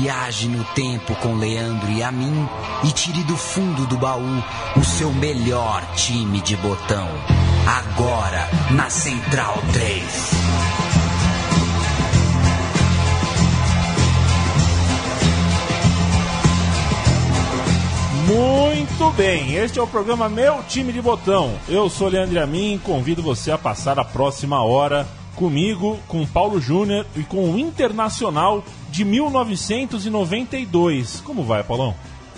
Viaje no tempo com Leandro e a mim e tire do fundo do baú o seu melhor time de botão. Agora na Central 3. Muito bem, este é o programa Meu Time de Botão. Eu sou Leandro Amin e convido você a passar a próxima hora comigo, com Paulo Júnior e com o Internacional de 1992. Como vai, Paulão?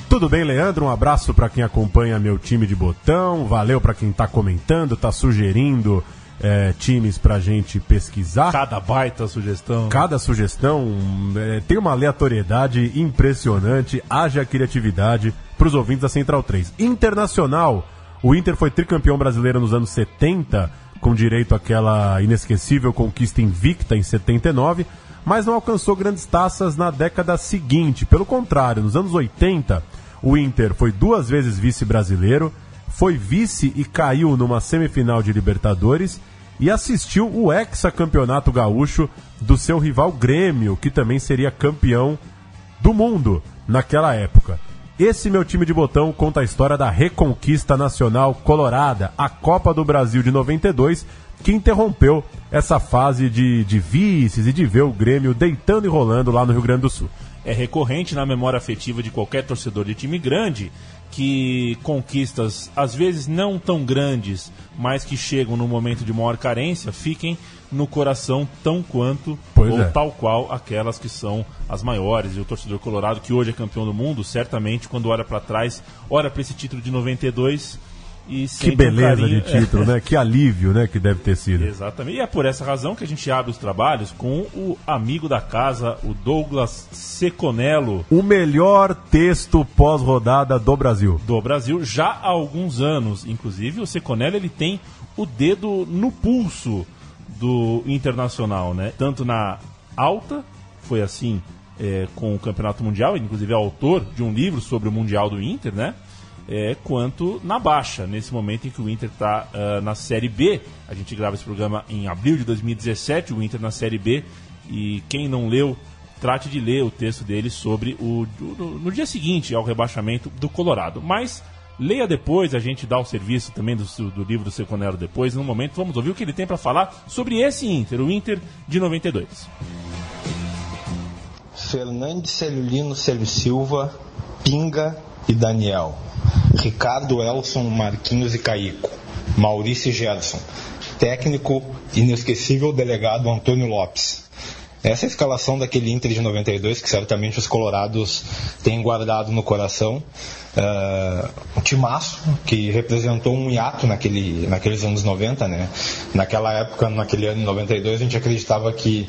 Tudo bem, Leandro? Um abraço para quem acompanha meu time de botão. Valeu para quem está comentando, está sugerindo é, times pra gente pesquisar. Cada baita sugestão. Cada sugestão é, tem uma aleatoriedade impressionante, haja criatividade para os ouvintes da Central 3. Internacional, o Inter foi tricampeão brasileiro nos anos 70, com direito àquela inesquecível conquista invicta em 79, mas não alcançou grandes taças na década seguinte. Pelo contrário, nos anos 80, o Inter foi duas vezes vice-brasileiro, foi vice e caiu numa semifinal de Libertadores e assistiu o hexacampeonato gaúcho do seu rival Grêmio, que também seria campeão do mundo naquela época. Esse meu time de botão conta a história da Reconquista Nacional Colorada, a Copa do Brasil de 92, que interrompeu essa fase de, de vices e de ver o Grêmio deitando e rolando lá no Rio Grande do Sul. É recorrente na memória afetiva de qualquer torcedor de time grande que conquistas, às vezes não tão grandes, mas que chegam no momento de maior carência, fiquem no coração tão quanto pois ou é. tal qual aquelas que são as maiores. E o torcedor colorado, que hoje é campeão do mundo, certamente quando olha para trás, olha para esse título de 92 e Que um beleza de título, né? Que alívio, né? Que deve ter sido. Exatamente. E é por essa razão que a gente abre os trabalhos com o amigo da casa, o Douglas Seconello, O melhor texto pós-rodada do Brasil. do Brasil, já há alguns anos. Inclusive, o Seconello ele tem o dedo no pulso do Internacional, né? Tanto na alta, foi assim é, com o Campeonato Mundial, inclusive é autor de um livro sobre o Mundial do Inter, né? É, quanto na baixa, nesse momento em que o Inter está na Série B. A gente grava esse programa em abril de 2017, o Inter na Série B. E quem não leu, trate de ler o texto dele sobre o. No, dia seguinte ao rebaixamento do Colorado. Mas leia depois, a gente dá o serviço também do, do livro do Seconero depois. No momento, vamos ouvir o que ele tem para falar sobre esse Inter, o Inter de 92. Fernandes, Celulino, Silva, Pinga e Daniel. Ricardo, Elson, Marquinhos e Caico. Maurício Gerson. Técnico, inesquecível delegado Antônio Lopes. Essa é a escalação daquele Inter de 92 que certamente os colorados têm guardado no coração. Uh, um timaço que representou um hiato naquele, naqueles anos 90, né? Naquela época, naquele ano de 92, a gente acreditava que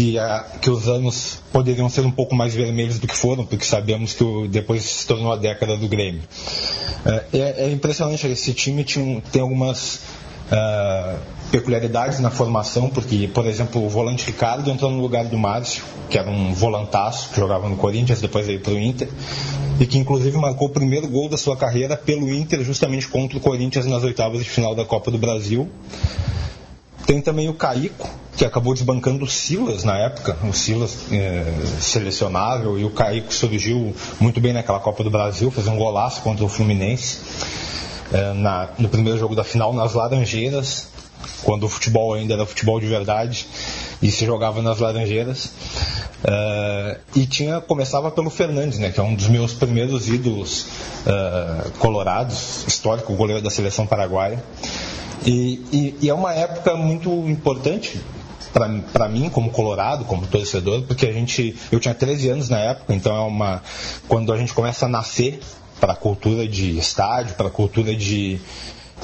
que, a, que os anos poderiam ser um pouco mais vermelhos do que foram, porque sabemos que o, depois se tornou a década do Grêmio. É, é impressionante, esse time tinha, tem algumas uh, peculiaridades na formação, porque, por exemplo, o volante Ricardo entrou no lugar do Márcio, que era um volantaço, que jogava no Corinthians, depois veio para o Inter, e que inclusive marcou o primeiro gol da sua carreira pelo Inter, justamente contra o Corinthians nas oitavas de final da Copa do Brasil. Tem também o Caico, que acabou desbancando o Silas na época, o Silas é, selecionável, e o Caico surgiu muito bem naquela Copa do Brasil, fez um golaço contra o Fluminense é, na, no primeiro jogo da final, nas Laranjeiras, quando o futebol ainda era futebol de verdade e se jogava nas Laranjeiras. É, e tinha começava pelo Fernandes, né, que é um dos meus primeiros ídolos é, colorados, histórico goleiro da seleção paraguaia. E, e, e, é uma época muito importante para mim como colorado, como torcedor, porque a gente eu tinha 13 anos na época, então é uma quando a gente começa a nascer para a cultura de estádio, para a cultura de,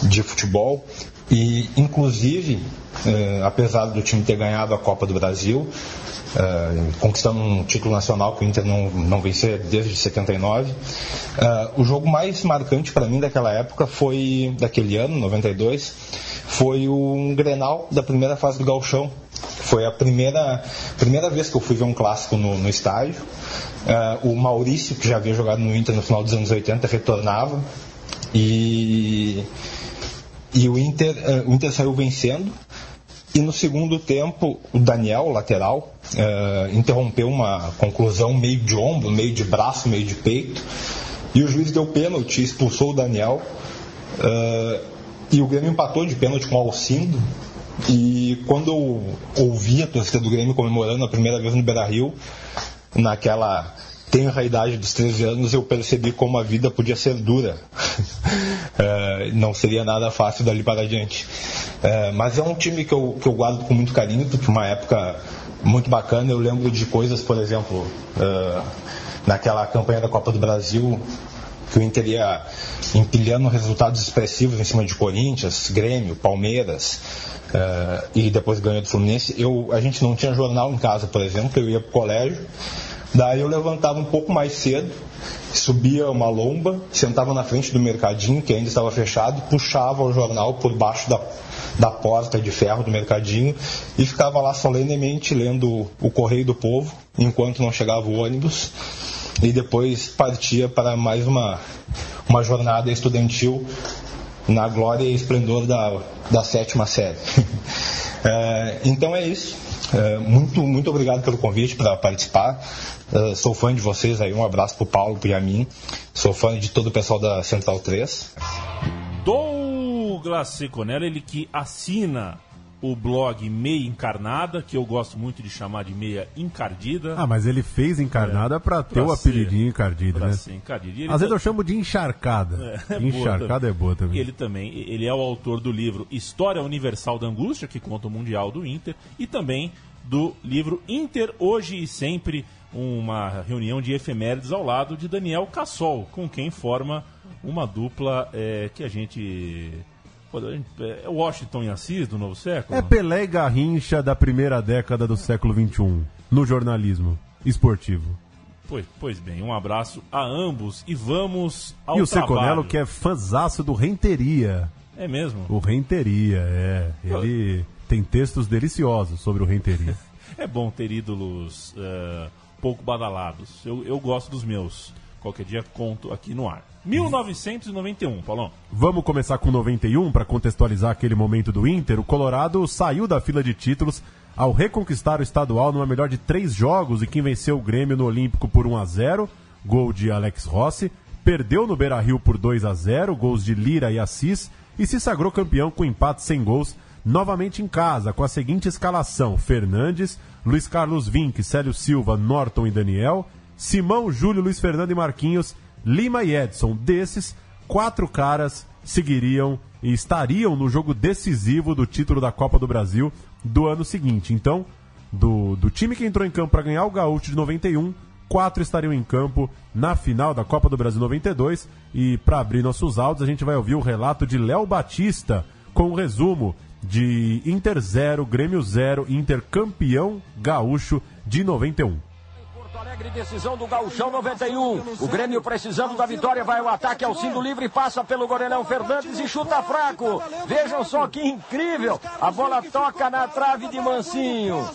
de futebol e inclusive eh, apesar do time ter ganhado a Copa do Brasil, eh, conquistando um título nacional que o Inter não, não desde 79. Eh, o jogo mais marcante para mim daquela época foi, daquele ano, 92, foi um Grenal da primeira fase do Galchão. Foi a primeira, primeira vez que eu fui ver um clássico no, no estádio. o Maurício, que já havia jogado no Inter no final dos anos 80, retornava. E, e o, Inter, o Inter saiu vencendo E no segundo tempo, o Daniel, lateral, uh, interrompeu uma conclusão meio de ombro, meio de braço, meio de peito. E o juiz deu pênalti, expulsou o Daniel. Uh, e o Grêmio empatou de pênalti com o Alcindo. E quando eu ouvi a torcida do Grêmio comemorando a primeira vez no Beira Rio, naquela tenra idade dos 13 anos, eu percebi como a vida podia ser dura. é, não seria nada fácil dali para adiante. É, mas é um time que eu, que eu guardo com muito carinho, porque uma época muito bacana. Eu lembro de coisas, por exemplo, é, naquela campanha da Copa do Brasil, que o Inter ia empilhando resultados expressivos em cima de Corinthians, Grêmio, Palmeiras, uh, e depois ganhou do Fluminense. Eu, a gente não tinha jornal em casa, por exemplo, eu ia para o colégio, Daí eu levantava um pouco mais cedo, subia uma lomba, sentava na frente do mercadinho, que ainda estava fechado, puxava o jornal por baixo da, da porta de ferro do mercadinho e ficava lá solenemente lendo o Correio do Povo, enquanto não chegava o ônibus. E depois partia para mais uma, uma jornada estudantil na glória e esplendor da, da sétima série. é, então é isso. É, muito, muito obrigado pelo convite para participar. Uh, sou fã de vocês aí, um abraço pro Paulo, pro Yamin. Sou fã de todo o pessoal da Central 3. Douglas Seconello, ele que assina o blog Meia Encarnada, que eu gosto muito de chamar de Meia Encardida. Ah, mas ele fez Encarnada é, para ter o apelidinho Encardida, né? Ser encardida. Às vezes eu chamo de Encharcada. É, é encharcada boa é boa também. Ele também, ele é o autor do livro História Universal da Angústia, que conta o Mundial do Inter, e também do livro Inter Hoje e Sempre, uma reunião de efemérides ao lado de Daniel Cassol, com quem forma uma dupla é, que a gente. É Washington e Assis do novo século? É Pelé e Garrincha da primeira década do século XXI, no jornalismo esportivo. Pois, pois bem, um abraço a ambos e vamos ao E o trabalho. Seconello que é fãzaço do Renteria. É mesmo? O Renteria, é. Ele tem textos deliciosos sobre o Renteria. é bom ter ídolos uh, pouco badalados. Eu, eu gosto dos meus. Qualquer dia conto aqui no ar. 1991, Paulão. Vamos começar com 91 para contextualizar aquele momento do Inter. O Colorado saiu da fila de títulos ao reconquistar o estadual numa melhor de três jogos e quem venceu o Grêmio no Olímpico por 1 a 0 gol de Alex Rossi, perdeu no Beira Rio por 2 a 0 gols de Lira e Assis, e se sagrou campeão com empate sem gols novamente em casa, com a seguinte escalação: Fernandes, Luiz Carlos Vinck, Célio Silva, Norton e Daniel, Simão, Júlio, Luiz Fernando e Marquinhos, Lima e Edson. Desses, quatro caras seguiriam e estariam no jogo decisivo do título da Copa do Brasil do ano seguinte. Então, do, do time que entrou em campo para ganhar o Gaúcho de 91, quatro estariam em campo na final da Copa do Brasil 92. E para abrir nossos áudios, a gente vai ouvir o relato de Léo Batista com o um resumo de Inter 0, Grêmio 0, Inter campeão gaúcho de 91. Alegre, decisão do Gauchão 91. O Grêmio precisando da vitória, vai ao ataque ao Cindo livre, passa pelo Goleirão Fernandes e chuta fraco. Vejam só que incrível. A bola toca na trave de Mancinho.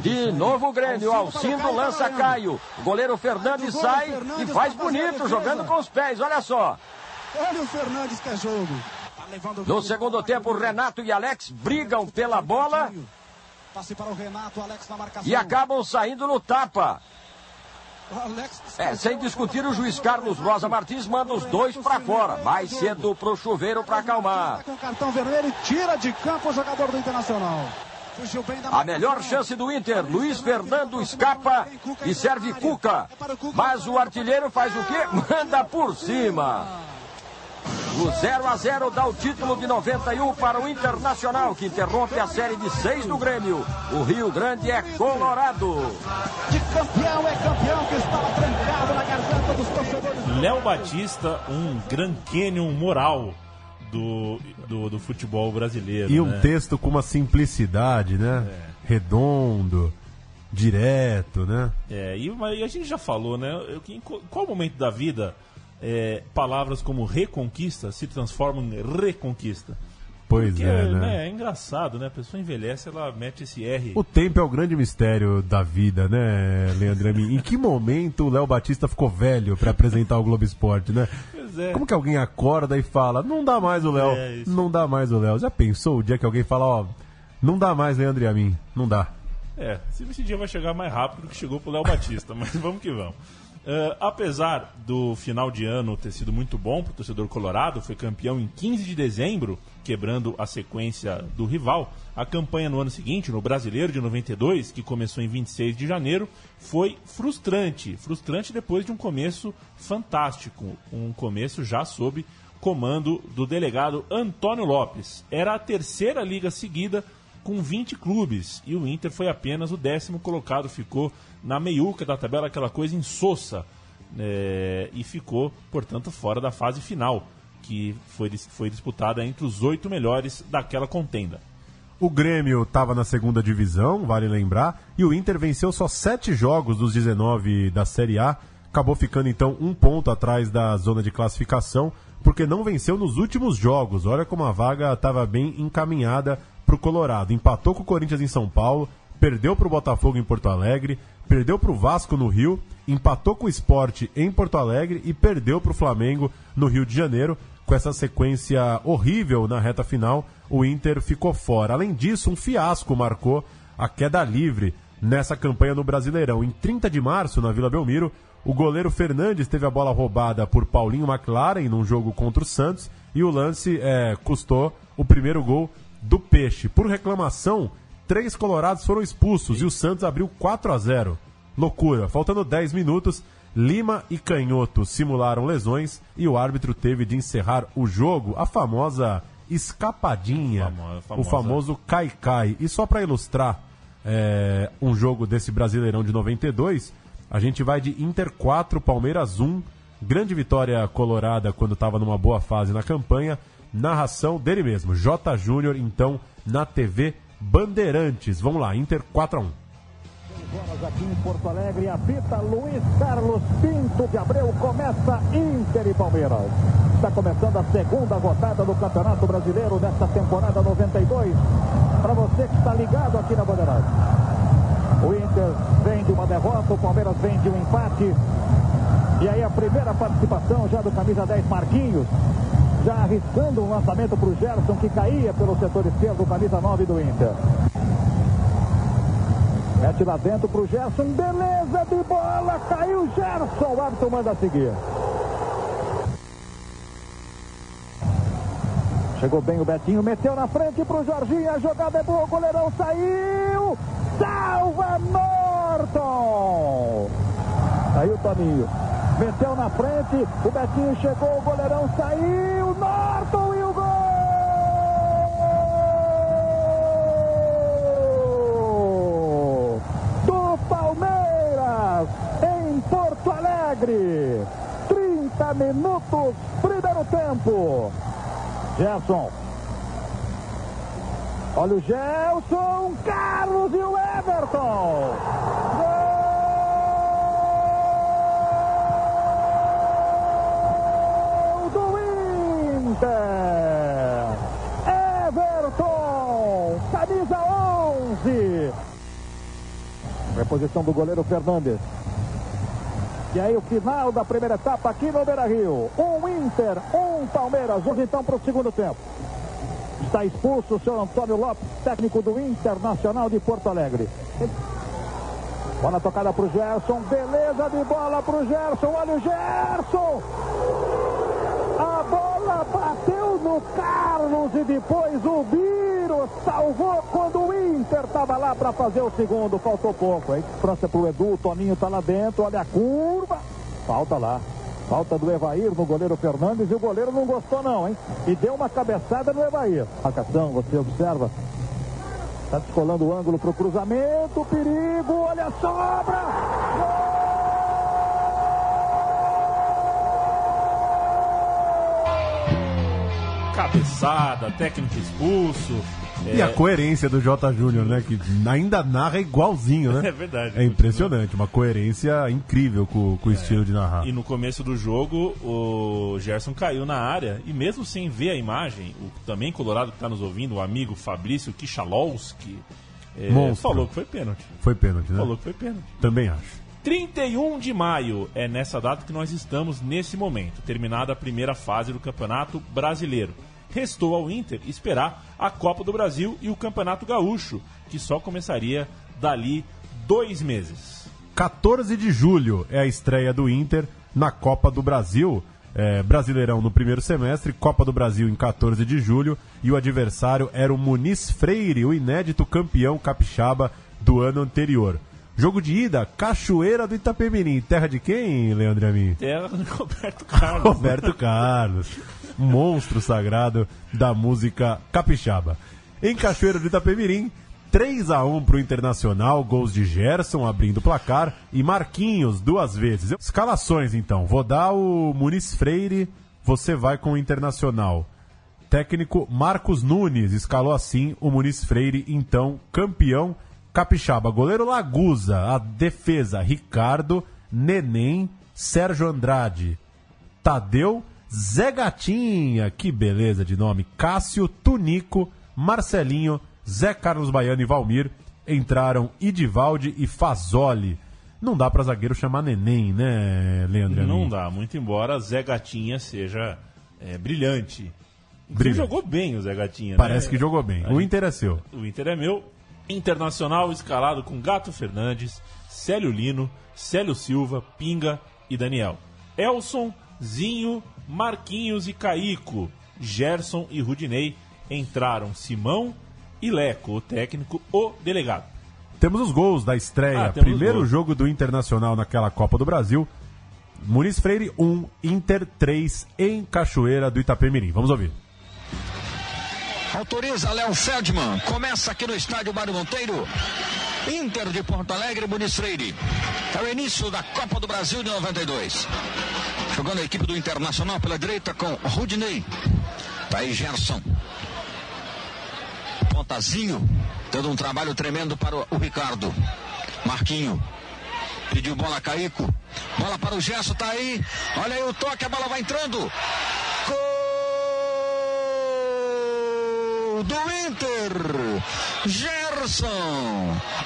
De novo o Grêmio, Alcindo lança Caio. O goleiro Fernandes sai e faz bonito, jogando com os pés, olha só. Olha o Fernandes que é jogo. No segundo tempo, Renato e Alex brigam pela bola. E acabam saindo no tapa. É, sem discutir, o juiz Carlos Rosa Martins manda os dois para fora. Mais cedo pro chuveiro para acalmar. Com cartão vermelho, tira de campo o jogador do Internacional. A melhor chance do Inter, Luiz Fernando escapa e serve Cuca. Mas o artilheiro faz o quê? Manda por cima. O 0 a 0 dá o título de 91 para o Internacional, que interrompe a série de seis do Grêmio. O Rio Grande é colorado. De campeão é campeão que estava trancado na garganta dos torcedores. Léo Batista, um Grand Canyon moral. Do, do, do futebol brasileiro. E um né? texto com uma simplicidade, né? É. Redondo, direto, né? É, e, e a gente já falou, né? Em qual momento da vida é, palavras como reconquista se transformam em reconquista. Pois Porque, é, né? né? É engraçado, né? A pessoa envelhece, ela mete esse R. O tempo é o grande mistério da vida, né, Leandro? em que momento o Léo Batista ficou velho para apresentar o Globo Esporte, né? Pois é. Como que alguém acorda e fala, não dá mais o Léo, É, não dá mais o Léo. Já pensou o dia que alguém fala, ó, Não dá mais, Leandro e a mim. Não dá. É, esse dia vai chegar mais rápido que chegou pro Léo Batista, mas vamos que vamos. Uh, apesar do final de ano ter sido muito bom para o torcedor colorado, foi campeão em 15 de dezembro, quebrando a sequência do rival. A campanha no ano seguinte, no Brasileiro de 92, que começou em 26 de janeiro, foi frustrante. Frustrante depois de um começo fantástico, um começo já sob comando do delegado Antônio Lopes. Era a terceira liga seguida com 20 clubes e o Inter foi apenas o décimo colocado, ficou na meiuca da tabela, aquela coisa insossa, é, e ficou, portanto, fora da fase final, que foi, foi disputada entre os oito melhores daquela contenda. O Grêmio estava na segunda divisão, vale lembrar, e o Inter venceu só sete jogos dos 19 da Série A, acabou ficando então um ponto atrás da zona de classificação, porque não venceu nos últimos jogos. Olha como a vaga estava bem encaminhada para o Colorado. Empatou com o Corinthians em São Paulo, perdeu para o Botafogo em Porto Alegre, perdeu para o Vasco no Rio, empatou com o Esporte em Porto Alegre e perdeu para o Flamengo no Rio de Janeiro. Com essa sequência horrível na reta final, o Inter ficou fora. Além disso, um fiasco marcou a queda livre nessa campanha no Brasileirão. Em 30 de março, na Vila Belmiro, o goleiro Fernandes teve a bola roubada por Paulinho McLaren num jogo contra o Santos e o lance é, custou o primeiro gol do Peixe. Por reclamação, três colorados foram expulsos e o Santos abriu 4 a 0. Loucura. Faltando 10 minutos, Lima e Canhoto simularam lesões e o árbitro teve de encerrar o jogo, a famosa escapadinha, famosa, famosa. o famoso cai-cai. E só para ilustrar é, um jogo desse Brasileirão de 92, a gente vai de Inter 4, Palmeiras 1, grande vitória colorada quando estava numa boa fase na campanha, narração dele mesmo, J. Júnior, então, na TV Bandeirantes. Vamos lá, Inter 4 a 1 horas aqui em Porto Alegre, apita Luiz Carlos Pinto de Abreu, começa Inter e Palmeiras. Está começando a segunda rodada do Campeonato Brasileiro nesta temporada 92. Para você que está ligado aqui na Bandeirantes. O Inter vem de uma derrota, o Palmeiras vem de um empate. E aí a primeira participação já do camisa 10 Marquinhos já arriscando um lançamento para o Gerson, que caía pelo setor esquerdo, camisa 9 do Inter. Mete lá dentro para o Gerson, beleza de bola, caiu Gerson, o árbitro manda seguir. Chegou bem o Betinho, meteu na frente para o Jorginho, a jogada é boa, o goleirão saiu, salva Norton! Saiu o Toninho. Meteu na frente, o Betinho chegou, o goleirão saiu, Norton e o gol! Do Palmeiras, em Porto Alegre. 30 minutos, primeiro tempo. Gerson. Olha o Gelson, Carlos e o Everton. Gol! Inter. Everton, camisa 11. Reposição do goleiro Fernandes. E aí o final da primeira etapa aqui no Beira-Rio. Um Inter, um Palmeiras. Vamos então para o segundo tempo. Está expulso o senhor Antônio Lopes, técnico do Internacional de Porto Alegre. Bola tocada para o Gerson. Beleza de bola para o Gerson. Olha o Gerson bateu no Carlos e depois o Biro salvou quando o Inter estava lá para fazer o segundo. Faltou pouco, hein? França pro Edu, o Toninho está lá dentro, olha a curva. Falta lá. Falta do Evair no goleiro Fernandes e o goleiro não gostou não, hein? E deu uma cabeçada no Evair. Marcação, você observa. Está descolando o ângulo para o cruzamento, perigo, olha a sobra! Cabeçada, técnico expulso. E é... a coerência do J. Júnior, né? Que ainda narra igualzinho, né? É verdade. É impressionante, uma coerência incrível com, com o é. estilo de narrar. E no começo do jogo, o Gerson caiu na área e mesmo sem ver a imagem, o também colorado que está nos ouvindo, o amigo Fabrício Kichalowski, é, falou que foi pênalti. Foi pênalti, né? Falou que foi pênalti. Também acho. 31 de maio é nessa data que nós estamos nesse momento, terminada a primeira fase do Campeonato Brasileiro. Restou ao Inter esperar a Copa do Brasil e o Campeonato Gaúcho, que só começaria dali dois meses. 14 de julho é a estreia do Inter na Copa do Brasil. É, Brasileirão no primeiro semestre, Copa do Brasil em 14 de julho, e o adversário era o Muniz Freire, o inédito campeão capixaba do ano anterior. Jogo de ida, Cachoeira do Itapemirim. Terra de quem, Leandro Amin? Terra do Roberto Carlos. Roberto Carlos, monstro sagrado da música capixaba. Em Cachoeira do Itapemirim, 3 a 1 para o Internacional, gols de Gerson abrindo o placar e Marquinhos duas vezes. Escalações então, vou dar o Muniz Freire, você vai com o Internacional. Técnico Marcos Nunes escalou assim o Muniz Freire, então campeão capixaba. Goleiro Lagusa, a defesa Ricardo, Neném, Sérgio Andrade, Tadeu, Zé Gatinha, que beleza de nome, Cássio, Tunico, Marcelinho, Zé Carlos Baiano e Valmir entraram Idivaldi e Fazoli. Não dá para zagueiro chamar Neném, né, Leandro? Não dá, muito embora Zé Gatinha seja é, brilhante. Brilhante. jogou bem o Zé Gatinha, Parece né? que jogou bem. O Inter é seu. O Inter é meu. Internacional escalado com Gato Fernandes, Célio Lino, Célio Silva, Pinga e Daniel. Elson, Zinho, Marquinhos e Caico, Gerson e Rudinei entraram Simão e Leco, o técnico, o delegado. Temos os gols da estreia. Ah, Primeiro jogo do Internacional naquela Copa do Brasil. Muniz Freire 1, Inter 3 em Cachoeira do Itapemirim. Vamos ouvir. Autoriza Léo Feldman. Começa aqui no estádio Mário Monteiro. Inter de Porto Alegre, Muniz Freire. É o início da Copa do Brasil de 92. Jogando a equipe do Internacional pela direita com Rudinei. Tá aí Gerson. Pontazinho. Dando um trabalho tremendo para o, o Ricardo. Marquinho. Pediu bola a Caico. Bola para o Gerson, tá aí. Olha aí o toque, a bola vai entrando. Gol do Inter. Gerson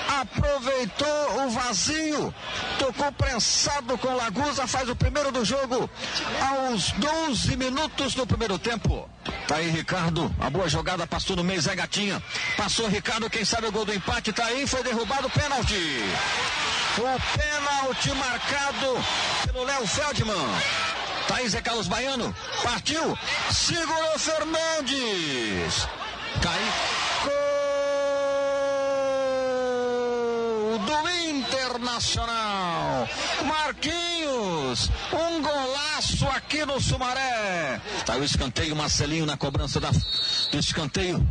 aproveitou o vazio, tocou prensado com Lagusa, faz o primeiro do jogo aos 12 minutos do primeiro tempo. Tá aí Ricardo, a boa jogada passou no meio, Zé Gatinha. Passou Ricardo, quem sabe o gol do empate, tá aí, foi derrubado o pênalti. O pênalti marcado pelo Léo Feldman. Tá aí Zé Carlos Baiano, partiu, segurou Fernandes. Cai. Gol do Internacional. Marquinhos, um golaço aqui no Sumaré. Tá o escanteio, Marcelinho na cobrança da, do escanteio.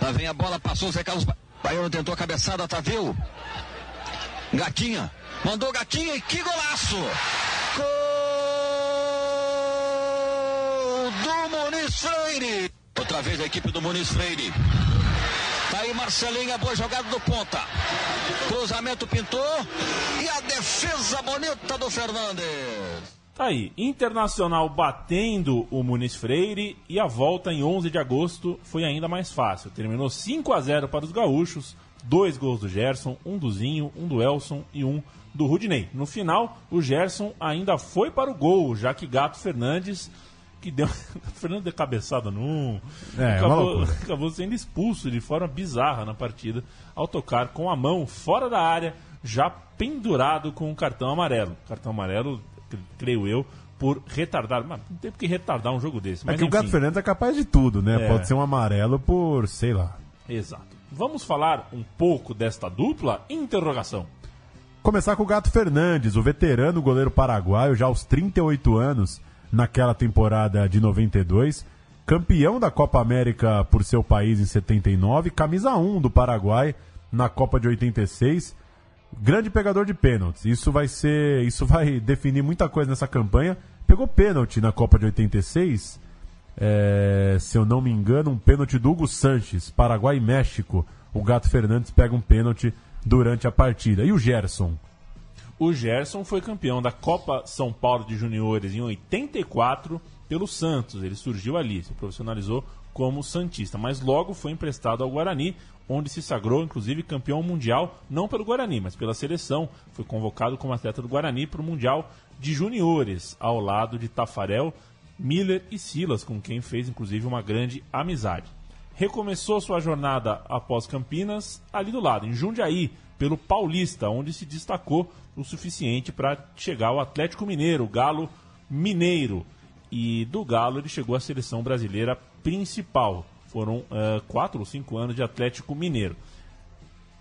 Lá vem a bola, passou o Zé Carlos Ba- Baiano, tentou a cabeçada, tá viu? Gatinha, mandou Gatinha e que golaço! Gol do Muniz Freire! Outra vez a equipe do Muniz Freire. Aí Marcelinho, a boa jogada do ponta. Cruzamento pintou e a defesa bonita do Fernandes. Tá aí, Internacional batendo o Muniz Freire e a volta em 11 de agosto foi ainda mais fácil. Terminou 5 a 0 para os gaúchos, dois gols do Gerson, um do Zinho, um do Elson e um do Rudinei. No final, o Gerson ainda foi para o gol, já que Gato Fernandes, que deu Fernandes deu cabeçada num, É, uma acabou, acabou sendo expulso de forma bizarra na partida ao tocar com a mão fora da área, já pendurado com um cartão amarelo. Cartão amarelo, cre- creio eu, por retardar. Mas não tem porque retardar um jogo desse. É Mas que o enfim. Gato Fernandes é capaz de tudo, né? É. Pode ser um amarelo por, sei lá. Exato. Vamos falar um pouco desta dupla? Interrogação. Começar com o Gato Fernandes, o veterano goleiro paraguaio, já aos 38 anos, naquela temporada de 92. Campeão da Copa América por seu país em 79, camisa 1 do Paraguai na Copa de 86. Grande pegador de pênaltis. Isso vai ser. Isso vai definir muita coisa nessa campanha. Pegou pênalti na Copa de 86. É, se eu não me engano, um pênalti do Hugo Sanches, Paraguai e México. O Gato Fernandes pega um pênalti durante a partida. E o Gerson? O Gerson foi campeão da Copa São Paulo de Juniores em 84 pelo Santos. Ele surgiu ali, se profissionalizou como Santista, mas logo foi emprestado ao Guarani, onde se sagrou, inclusive, campeão mundial, não pelo Guarani, mas pela seleção. Foi convocado como atleta do Guarani para o Mundial de Juniores, ao lado de Tafarel, Miller e Silas, com quem fez inclusive uma grande amizade. Recomeçou sua jornada após Campinas, ali do lado, em Jundiaí, pelo Paulista, onde se destacou o suficiente para chegar ao Atlético Mineiro, Galo Mineiro. E do Galo ele chegou à seleção brasileira principal. Foram uh, quatro ou cinco anos de Atlético Mineiro.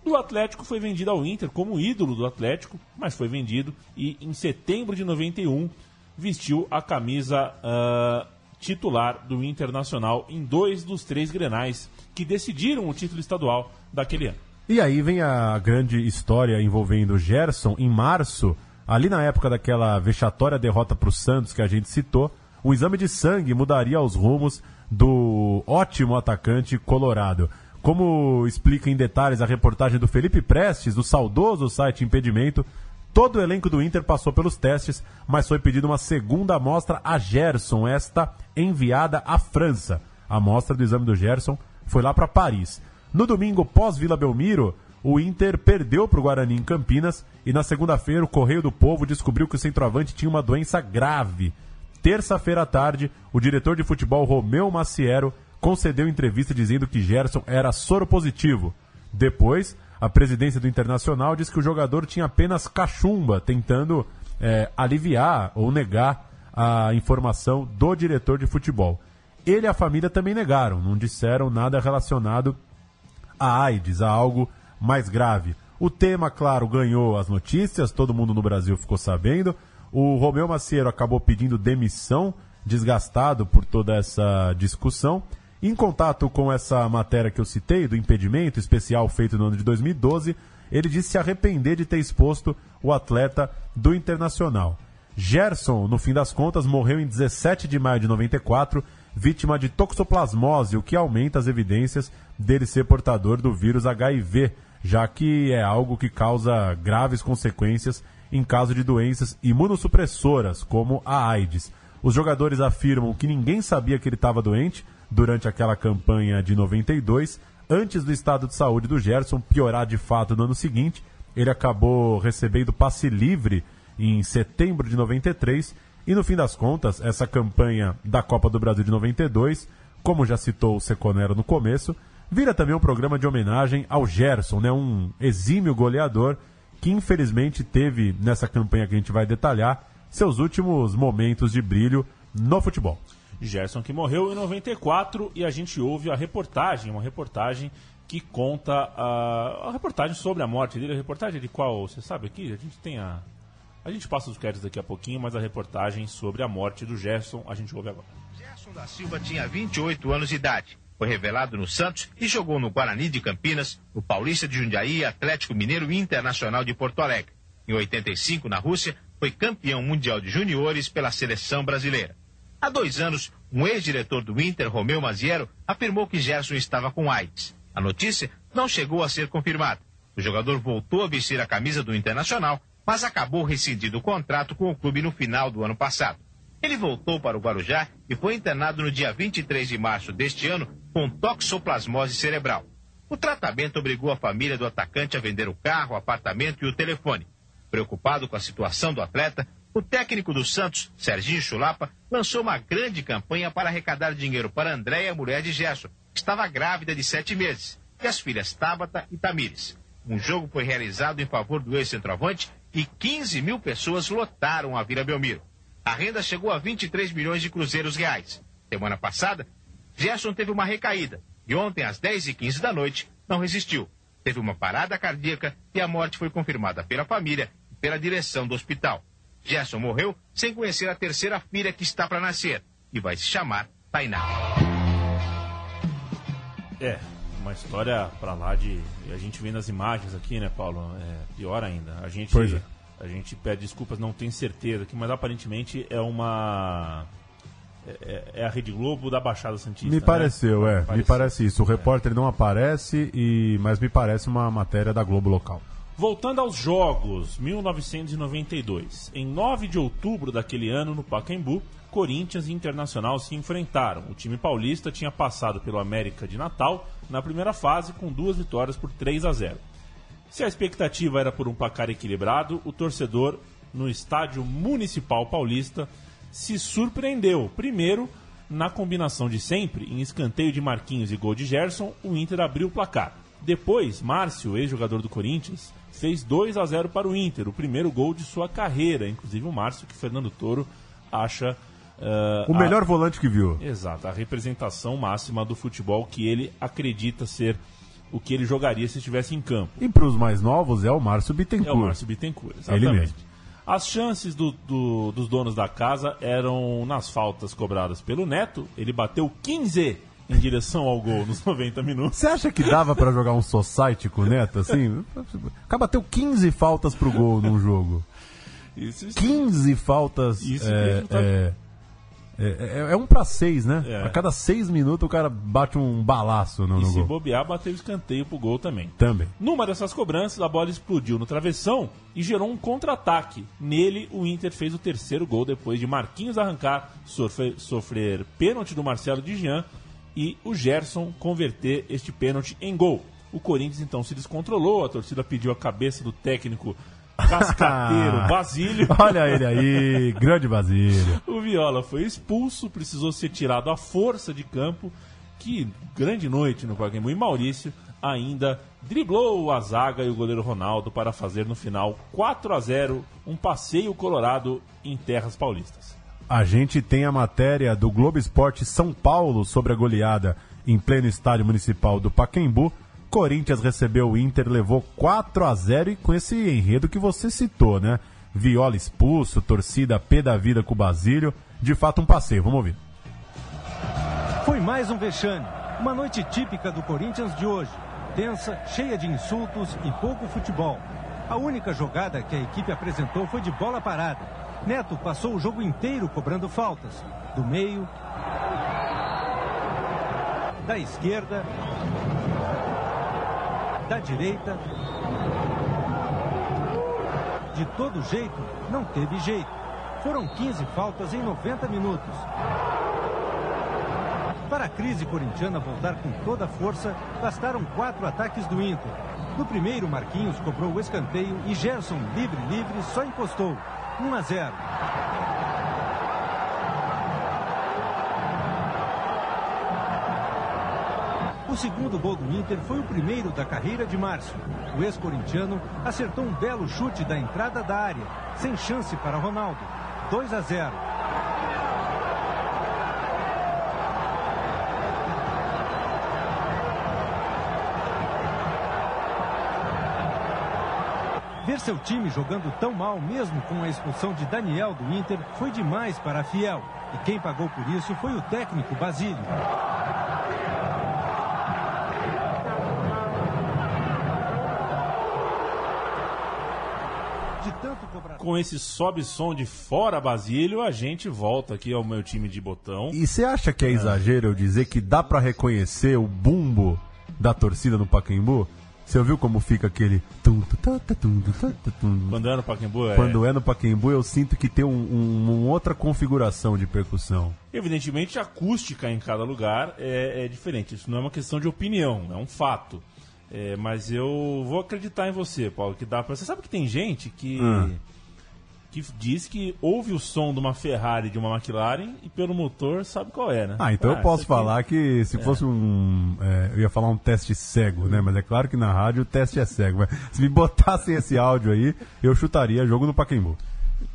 Do Atlético foi vendido ao Inter como ídolo do Atlético, mas foi vendido e em setembro de 91 vestiu a camisa uh, titular do Internacional em dois dos três grenais que decidiram o título estadual daquele ano. E aí vem a grande história envolvendo Gerson em março, ali na época daquela vexatória derrota para o Santos que a gente citou, o exame de sangue mudaria os rumos do ótimo atacante colorado. Como explica em detalhes a reportagem do Felipe Prestes, do saudoso site Impedimento, todo o elenco do Inter passou pelos testes, mas foi pedido uma segunda amostra a Gerson, esta enviada à França. A amostra do exame do Gerson foi lá para Paris. No domingo, pós-Vila Belmiro, o Inter perdeu para o Guarani em Campinas e na segunda-feira o Correio do Povo descobriu que o centroavante tinha uma doença grave. Terça-feira à tarde, o diretor de futebol Romeu Maciero concedeu entrevista dizendo que Gerson era soro positivo. Depois, a presidência do Internacional disse que o jogador tinha apenas cachumba, tentando é, aliviar ou negar a informação do diretor de futebol. Ele e a família também negaram, não disseram nada relacionado a AIDS, a algo mais grave. O tema, claro, ganhou as notícias, todo mundo no Brasil ficou sabendo. O Romeu Maciero acabou pedindo demissão, desgastado por toda essa discussão. Em contato com essa matéria que eu citei, do impedimento especial feito no ano de 2012, ele disse se arrepender de ter exposto o atleta do Internacional. Gerson, no fim das contas, morreu em 17 de maio de 94 vítima de toxoplasmose, o que aumenta as evidências dele ser portador do vírus HIV, já que é algo que causa graves consequências em caso de doenças imunossupressoras, como a AIDS. Os jogadores afirmam que ninguém sabia que ele estava doente durante aquela campanha de 92, antes do estado de saúde do Gerson piorar de fato no ano seguinte. Ele acabou recebendo passe livre em setembro de 93 e no fim das contas, essa campanha da Copa do Brasil de 92, como já citou o Seconero no começo, vira também um programa de homenagem ao Gerson, né? um exímio goleador que infelizmente teve nessa campanha que a gente vai detalhar seus últimos momentos de brilho no futebol. Gerson que morreu em 94 e a gente ouve a reportagem, uma reportagem que conta a, a reportagem sobre a morte dele. A reportagem de qual, você sabe aqui? A gente tem a, a gente passa os créditos daqui a pouquinho, mas a reportagem sobre a morte do Gerson a gente ouve agora. Gerson da Silva tinha 28 anos de idade. Foi revelado no Santos e jogou no Guarani de Campinas, no Paulista de Jundiaí, Atlético Mineiro e Internacional de Porto Alegre. Em 85, na Rússia, foi campeão mundial de juniores pela seleção brasileira. Há dois anos, um ex-diretor do Inter, Romeu Maziero, afirmou que Gerson estava com AIDS. A notícia não chegou a ser confirmada. O jogador voltou a vestir a camisa do Internacional mas acabou rescindindo o contrato com o clube no final do ano passado. Ele voltou para o Guarujá e foi internado no dia 23 de março deste ano com toxoplasmose cerebral. O tratamento obrigou a família do atacante a vender o carro, o apartamento e o telefone. Preocupado com a situação do atleta, o técnico do Santos, Serginho Chulapa, lançou uma grande campanha para arrecadar dinheiro para Andréia, mulher de Gerson, que estava grávida de sete meses, e as filhas Tabata e Tamires. Um jogo foi realizado em favor do ex-centroavante e 15 mil pessoas lotaram a Vila Belmiro. A renda chegou a 23 milhões de cruzeiros reais. Semana passada, Gerson teve uma recaída e ontem, às 10h15 da noite, não resistiu. Teve uma parada cardíaca e a morte foi confirmada pela família e pela direção do hospital. Gerson morreu sem conhecer a terceira filha que está para nascer e vai se chamar Tainá. É, uma história para lá de. A gente vê nas imagens aqui, né, Paulo? É pior ainda. A gente, Pois é. a gente pede desculpas, não tem certeza aqui, mas aparentemente é uma. É, é a Rede Globo da Baixada Santista. Me né? pareceu, é. Me Pareceu. parece isso. O repórter não aparece, e mas me parece uma matéria da Globo local. Voltando aos jogos, 1992. Em 9 de outubro daquele ano, no Pacaembu, Corinthians e Internacional se enfrentaram. O time paulista tinha passado pelo América de Natal na primeira fase com duas vitórias por 3 a 0. Se a expectativa era por um placar equilibrado, o torcedor no estádio Municipal Paulista se surpreendeu. Primeiro, na combinação de sempre, em escanteio de Marquinhos e gol de Gerson, o Inter abriu o placar. Depois, Márcio, ex-jogador do Corinthians, fez 2 a 0 para o Inter, o primeiro gol de sua carreira. Inclusive o Márcio, que Fernando Toro acha. Uh, o melhor a... volante que viu. Exato, a representação máxima do futebol que ele acredita ser o que ele jogaria se estivesse em campo. E para os mais novos é o Márcio Bittencourt. É o Márcio Bittencourt, exatamente. Ele mesmo. As chances do, do, dos donos da casa eram nas faltas cobradas pelo Neto. Ele bateu 15 em direção ao gol nos 90 minutos. Você acha que dava para jogar um society com o Neto assim? Acaba bateu 15 faltas pro gol num jogo. Isso, isso, 15 faltas. Isso é, tá... é é, é, é, um para seis, né? É. A cada seis minutos o cara bate um balaço no, e no se gol. bobear, bateu escanteio pro gol também. Também. Numa dessas cobranças, a bola explodiu no travessão e gerou um contra-ataque. Nele, o Inter fez o terceiro gol depois de Marquinhos arrancar, sofrer, sofrer pênalti do Marcelo de Jean e o Gerson converter este pênalti em gol. O Corinthians então se descontrolou, a torcida pediu a cabeça do técnico cascateiro Basílio. Olha ele aí, grande Basílio. O Viola foi expulso, precisou ser tirado à força de campo. Que grande noite no Pacaembu. E Maurício ainda driblou a zaga e o goleiro Ronaldo para fazer no final 4 a 0 um passeio colorado em terras paulistas. A gente tem a matéria do Globo Esporte São Paulo sobre a goleada em pleno estádio municipal do Pacaembu. Corinthians recebeu o Inter, levou 4 a 0 e com esse enredo que você citou, né? Viola expulso, torcida pé da vida com o Basílio. De fato, um passeio. Vamos ouvir. Foi mais um vexame. Uma noite típica do Corinthians de hoje. Tensa, cheia de insultos e pouco futebol. A única jogada que a equipe apresentou foi de bola parada. Neto passou o jogo inteiro cobrando faltas. Do meio, da esquerda da direita. De todo jeito, não teve jeito. Foram 15 faltas em 90 minutos. Para a crise corintiana voltar com toda a força, bastaram quatro ataques do Inter. No primeiro, Marquinhos cobrou o escanteio e Gerson, livre-livre, só encostou. 1 a 0. O segundo gol do Inter foi o primeiro da carreira de Márcio. O ex-corintiano acertou um belo chute da entrada da área, sem chance para Ronaldo. 2 a 0. Ver seu time jogando tão mal, mesmo com a expulsão de Daniel do Inter, foi demais para a Fiel. E quem pagou por isso foi o técnico Basílio. com esse sobe-som de fora Basílio, a gente volta aqui ao meu time de botão. E você acha que é exagero eu dizer que dá para reconhecer o bumbo da torcida no Pacaembu? Você ouviu como fica aquele. Quando é no Pacaembu, é. Quando é no Pacaembu, eu sinto que tem um, um, uma outra configuração de percussão. Evidentemente, a acústica em cada lugar é, é diferente. Isso não é uma questão de opinião, é um fato. É, mas eu vou acreditar em você, Paulo, que dá pra. Você sabe que tem gente que. Hum que diz que ouve o som de uma Ferrari de uma McLaren e pelo motor sabe qual é, né? Ah, então ah, eu posso falar que se é. fosse um. É, eu ia falar um teste cego, né? Mas é claro que na rádio o teste é cego. Mas se me botassem esse áudio aí, eu chutaria jogo no Pacaembu.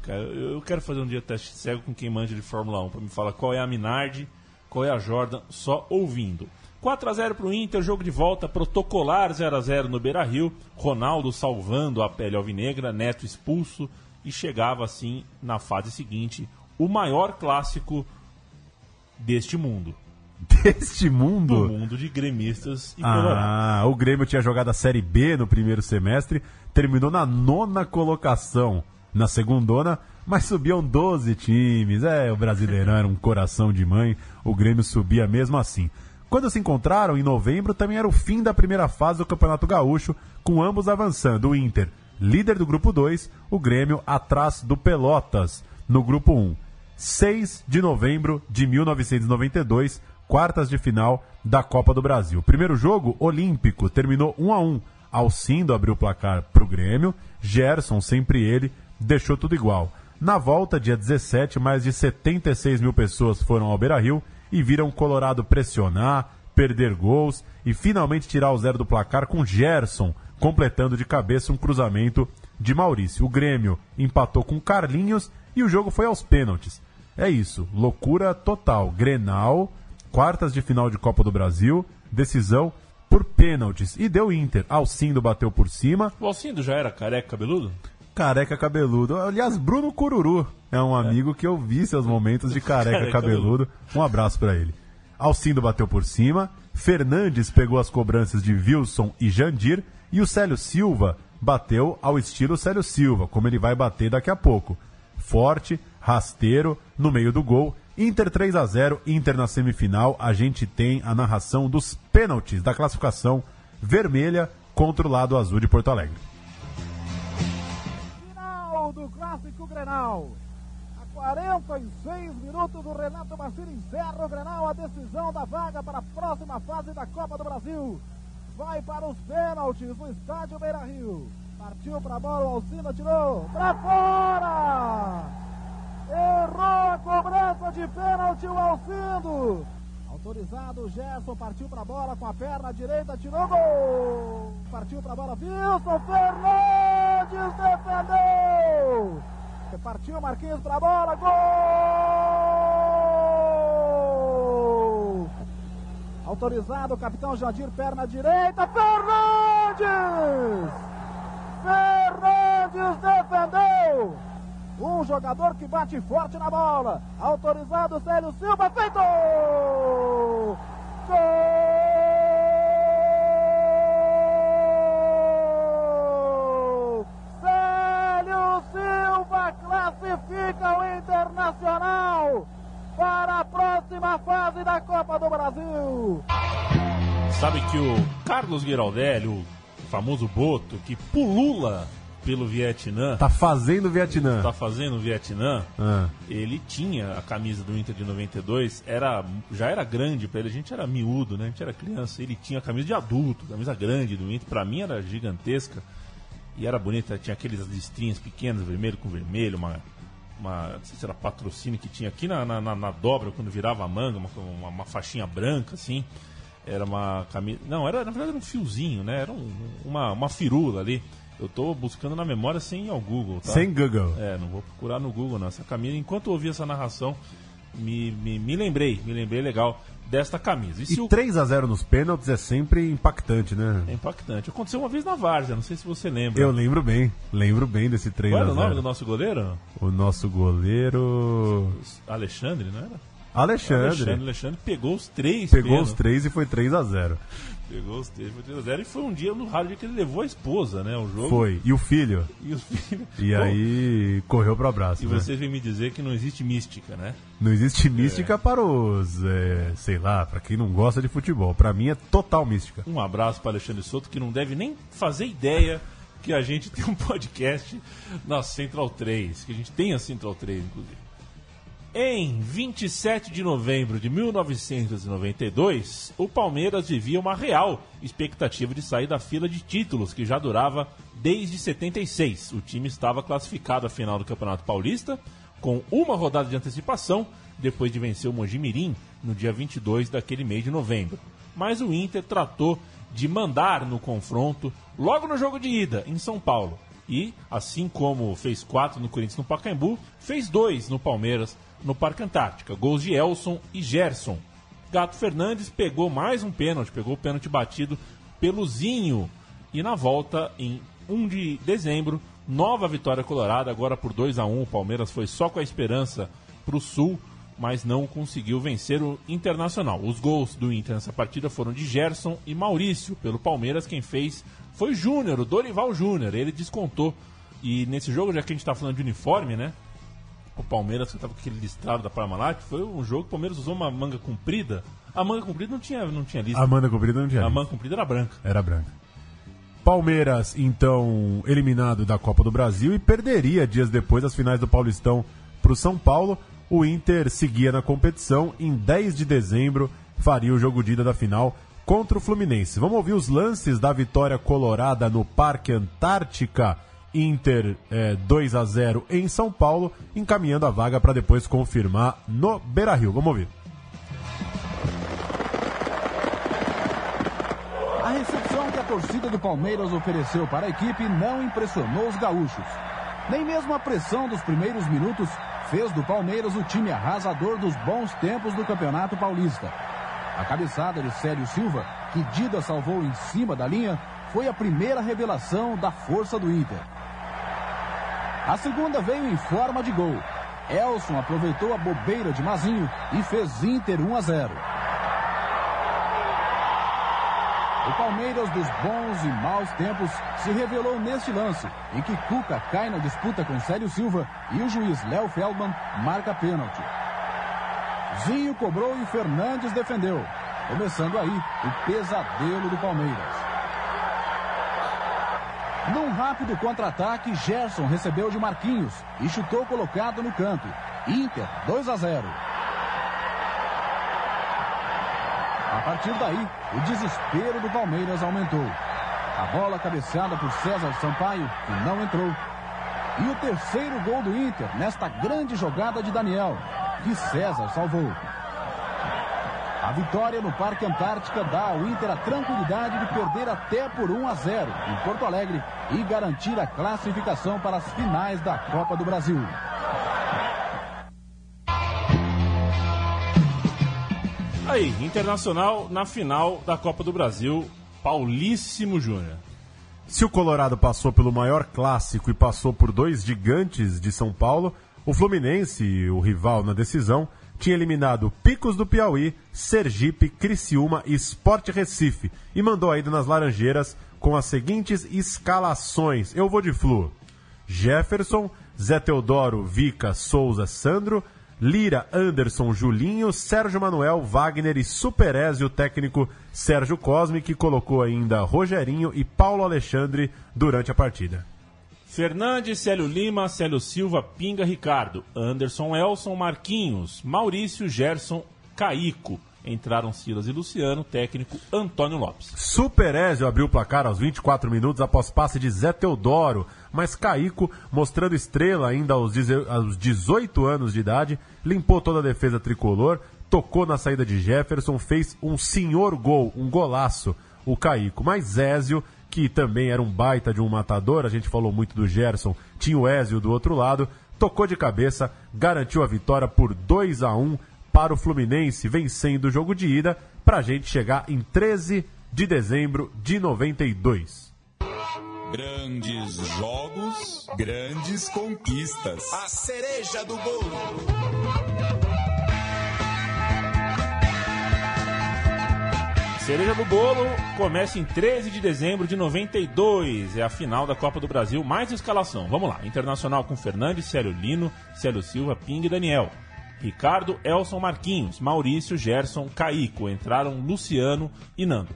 Cara, eu quero fazer um dia teste cego com quem manja de Fórmula 1 para me falar qual é a Minardi, qual é a Jordan, só ouvindo. 4 a 0 para o Inter, jogo de volta, protocolar 0 a 0 no Beira Rio. Ronaldo salvando a pele alvinegra, Neto expulso, e chegava assim na fase seguinte o maior clássico deste mundo. Deste mundo? Do mundo de gremistas e Ah, o Grêmio tinha jogado a Série B no primeiro semestre, terminou na nona colocação na segundona, mas subiam 12 times. É, o Brasileirão era um coração de mãe, o Grêmio subia mesmo assim. Quando se encontraram, em novembro, também era o fim da primeira fase do Campeonato Gaúcho, com ambos avançando. O Inter líder do grupo 2, o Grêmio atrás do Pelotas, no grupo 1. Um. 6 de novembro de 1992, quartas de final da Copa do Brasil. Primeiro jogo, olímpico, terminou 1 a 1. Alcindo abriu o placar para o Grêmio, Gerson, sempre ele, deixou tudo igual. Na volta, dia 17, mais de 76 mil pessoas foram ao Beira-Rio e viram o Colorado pressionar, perder gols e finalmente tirar o zero do placar com Gerson, completando de cabeça um cruzamento de Maurício. O Grêmio empatou com Carlinhos e o jogo foi aos pênaltis. É isso, loucura total. Grenal, quartas de final de Copa do Brasil, decisão por pênaltis. E deu Inter. Alcindo bateu por cima. O Alcindo já era careca cabeludo? Careca cabeludo. Aliás, Bruno Cururu é um amigo que eu vi seus momentos de careca Careca cabeludo. Um abraço pra ele. Alcindo bateu por cima. Fernandes pegou as cobranças de Wilson e Jandir. E o Célio Silva bateu ao estilo Célio Silva, como ele vai bater daqui a pouco. Forte, rasteiro, no meio do gol. Inter 3 a 0 Inter na semifinal. A gente tem a narração dos pênaltis da classificação vermelha contra o lado azul de Porto Alegre. Final do Clássico Grenal. A 46 minutos, o Renato Bacini encerra o Grenal, a decisão da vaga para a próxima fase da Copa do Brasil. Vai para os pênaltis no estádio Beira Rio. Partiu para a bola, o Alcina tirou para fora! Errou a cobrança de pênalti o Alcindo. Autorizado, o Gerson partiu para a bola com a perna direita, tirou gol. Partiu para a bola, Wilson Fernandes defendeu. Partiu Marquinhos para a bola, gol. Autorizado, o capitão Jadir, perna direita, Fernandes. Fernandes defendeu. Um jogador que bate forte na bola. Autorizado Célio Silva, feito! Gol! Fase da Copa do Brasil. Sabe que o Carlos Giraldelli, o famoso Boto, que pulula pelo Vietnã, Tá fazendo Vietnã. tá fazendo o Vietnã, Ah. ele tinha a camisa do Inter de 92, era, já era grande pra ele, a gente era miúdo, né? A gente era criança, ele tinha a camisa de adulto, camisa grande do Inter, pra mim era gigantesca e era bonita, tinha aqueles listrinhas pequenas, vermelho com vermelho, uma, uma não sei se era patrocínio que tinha aqui na, na, na- dobra, quando virava a manga, uma, uma, uma faixinha branca assim, era uma camisa, não, era na verdade era um fiozinho, né? Era um- uma, uma firula ali. Eu tô buscando na memória sem ir ao Google, tá? Sem Google. É, não vou procurar no Google não. Essa camisa, enquanto eu ouvi essa narração, me, me, me lembrei, me lembrei legal desta camisa. E E o 3 a 0 nos pênaltis é sempre impactante, né? é impactante. Aconteceu uma vez na Várzea, não sei se você lembra. Eu lembro bem, lembro bem desse 3 Qual era o 0 nome do nosso goleiro? O nosso goleiro. Alexandre, não era? Alexandre. Alexandre, Alexandre pegou os três. Pegou pênaltis. os três e foi 3 a 0 Pegou os três, foi 3 a 0 E foi um dia no rádio que ele levou a esposa, né? O jogo. Foi. E o filho. E os filhos. E Bom, aí correu pro abraço. E né? vocês vêm me dizer que não existe mística, né? Não existe mística para os, é, sei lá, para quem não gosta de futebol. Para mim é total mística. Um abraço para Alexandre Souto, que não deve nem fazer ideia que a gente tem um podcast na Central 3, que a gente tem a Central 3, inclusive. Em 27 de novembro de 1992, o Palmeiras vivia uma real expectativa de sair da fila de títulos que já durava desde 76. O time estava classificado à final do Campeonato Paulista com uma rodada de antecipação depois de vencer o Mojimirim no dia 22 daquele mês de novembro. Mas o Inter tratou de mandar no confronto logo no jogo de ida em São Paulo. E, assim como fez quatro no Corinthians no Pacaembu, fez dois no Palmeiras no Parque Antártica. Gols de Elson e Gerson. Gato Fernandes pegou mais um pênalti, pegou o pênalti batido pelo Zinho. E na volta, em 1 de dezembro, nova vitória colorada, agora por 2 a 1 O Palmeiras foi só com a esperança para o Sul, mas não conseguiu vencer o Internacional. Os gols do Inter nessa partida foram de Gerson e Maurício. Pelo Palmeiras, quem fez foi Júnior, o Dorival Júnior. Ele descontou. E nesse jogo, já que a gente está falando de uniforme, né? O Palmeiras, que estava com aquele listrado da Parmalat, foi um jogo que o Palmeiras usou uma manga comprida. A manga comprida não tinha, não tinha lista. A Amanda Comprida não tinha. A lista. manga comprida era branca. Era branca. Palmeiras, então, eliminado da Copa do Brasil e perderia dias depois as finais do Paulistão para o São Paulo. O Inter seguia na competição. Em 10 de dezembro, faria o jogo de ida da final contra o Fluminense. Vamos ouvir os lances da vitória colorada no Parque Antártica Inter é, 2 a 0 em São Paulo, encaminhando a vaga para depois confirmar no Beira Rio. Vamos ouvir. A recepção que a torcida do Palmeiras ofereceu para a equipe não impressionou os gaúchos. Nem mesmo a pressão dos primeiros minutos fez do Palmeiras o time arrasador dos bons tempos do Campeonato Paulista. A cabeçada de Célio Silva, que Dida salvou em cima da linha, foi a primeira revelação da força do Inter. A segunda veio em forma de gol. Elson aproveitou a bobeira de Mazinho e fez Inter 1 a 0. O Palmeiras dos bons e maus tempos se revelou neste lance, em que Cuca cai na disputa com Célio Silva e o juiz Léo Feldman marca pênalti. Zinho cobrou e Fernandes defendeu. Começando aí o pesadelo do Palmeiras. Num rápido contra-ataque, Gerson recebeu de Marquinhos e chutou colocado no canto. Inter 2 a 0. A partir daí, o desespero do Palmeiras aumentou. A bola cabeceada por César Sampaio, que não entrou. E o terceiro gol do Inter nesta grande jogada de Daniel, que César salvou. A vitória no Parque Antártica dá ao Inter a tranquilidade de perder até por 1 a 0 em Porto Alegre e garantir a classificação para as finais da Copa do Brasil. Aí, Internacional na final da Copa do Brasil, Paulíssimo Júnior. Se o Colorado passou pelo maior clássico e passou por dois gigantes de São Paulo, o Fluminense, o rival na decisão, tinha eliminado Picos do Piauí, Sergipe, Criciúma e Sport Recife e mandou a ida nas Laranjeiras com as seguintes escalações. Eu vou de Flu. Jefferson, Zé Teodoro, Vica, Souza, Sandro, Lira, Anderson, Julinho, Sérgio Manuel, Wagner e Superézio, técnico Sérgio Cosme, que colocou ainda Rogerinho e Paulo Alexandre durante a partida. Fernandes, Célio Lima, Célio Silva, Pinga, Ricardo, Anderson, Elson, Marquinhos, Maurício, Gerson, Caico. Entraram Silas e Luciano, técnico Antônio Lopes. Superézio abriu o placar aos 24 minutos após passe de Zé Teodoro, mas Caico, mostrando estrela ainda aos 18 anos de idade, limpou toda a defesa tricolor, tocou na saída de Jefferson, fez um senhor gol, um golaço, o Caico. Mas Zézio que também era um baita de um matador, a gente falou muito do Gerson, tinha o Ézio do outro lado, tocou de cabeça, garantiu a vitória por 2 a 1 para o Fluminense, vencendo o jogo de ida, para a gente chegar em 13 de dezembro de 92. Grandes jogos, grandes conquistas. A cereja do bolo. Cereja do Bolo começa em 13 de dezembro de 92. É a final da Copa do Brasil, mais escalação. Vamos lá. Internacional com Fernandes, Célio Lino, Célio Silva, Ping e Daniel. Ricardo, Elson Marquinhos, Maurício, Gerson, Caico. Entraram Luciano e Nando.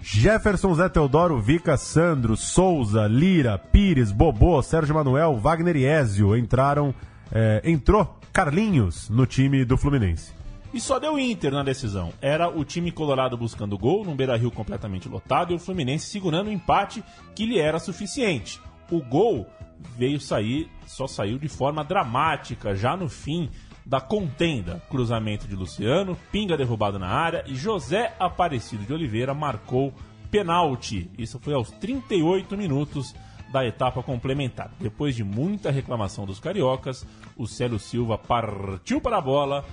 Jefferson, Zé Teodoro, Vica, Sandro, Souza, Lira, Pires, Bobô, Sérgio Manuel, Wagner e Ezio. Entraram. É, entrou Carlinhos no time do Fluminense. E só deu Inter na decisão. Era o time colorado buscando gol, num Beira-Rio completamente lotado, e o Fluminense segurando o empate que lhe era suficiente. O gol veio sair, só saiu de forma dramática, já no fim da contenda. Cruzamento de Luciano, pinga derrubado na área e José Aparecido de Oliveira marcou penalti. Isso foi aos 38 minutos da etapa complementar. Depois de muita reclamação dos cariocas, o Célio Silva partiu para a bola,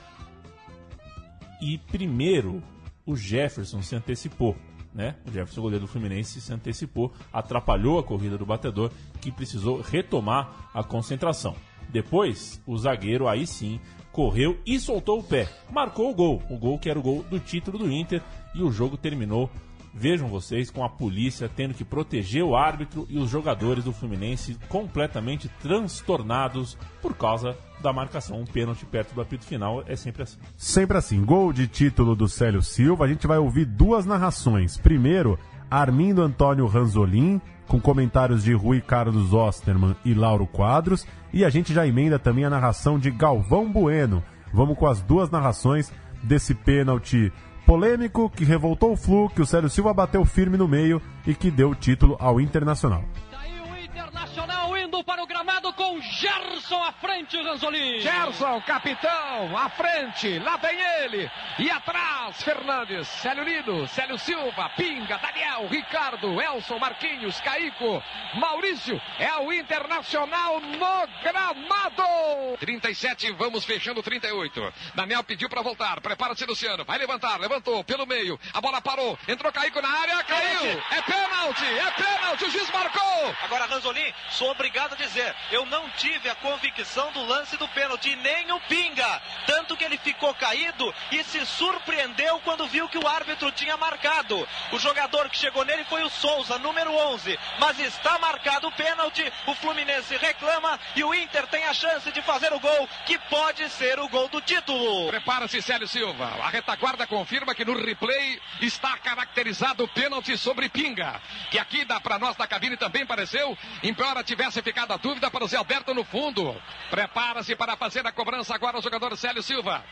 e primeiro o Jefferson se antecipou. Né? O Jefferson, goleiro do Fluminense, se antecipou, atrapalhou a corrida do batedor, que precisou retomar a concentração. Depois, o zagueiro aí sim correu e soltou o pé. Marcou o gol, o gol que era o gol do título do Inter, e o jogo terminou Vejam vocês com a polícia tendo que proteger o árbitro e os jogadores do Fluminense completamente transtornados por causa da marcação. Um pênalti perto do apito final é sempre assim. Sempre assim. Gol de título do Célio Silva. A gente vai ouvir duas narrações. Primeiro, Armindo Antônio Ranzolin, com comentários de Rui Carlos Osterman e Lauro Quadros. E a gente já emenda também a narração de Galvão Bueno. Vamos com as duas narrações desse pênalti polêmico que revoltou o Flu, que o Célio Silva bateu firme no meio e que deu o título ao Internacional. O Internacional com Gerson à frente, Ranzolin. Gerson, capitão, à frente, lá vem ele. E atrás, Fernandes, Célio Lido, Célio Silva, Pinga, Daniel, Ricardo, Elson, Marquinhos, Caico, Maurício. É o Internacional no gramado. 37, vamos fechando 38. Daniel pediu para voltar. Prepara-se, Luciano. Vai levantar, levantou pelo meio. A bola parou. Entrou Caico na área, caiu. É pênalti, é pênalti. O juiz marcou. Agora, Ranzolin, sou obrigado a dizer, eu não tive a convicção do lance do pênalti, nem o Pinga. Tanto que ele ficou caído e se surpreendeu quando viu que o árbitro tinha marcado. O jogador que chegou nele foi o Souza, número 11. Mas está marcado o pênalti, o Fluminense reclama e o Inter tem a chance de fazer o gol, que pode ser o gol do título. Prepara-se, Célio Silva. A retaguarda confirma que no replay está caracterizado o pênalti sobre Pinga. Que aqui dá para nós da cabine também pareceu, embora tivesse ficado a dúvida para o Zé Alberto no fundo. Prepara-se para fazer a cobrança agora o jogador Célio Silva.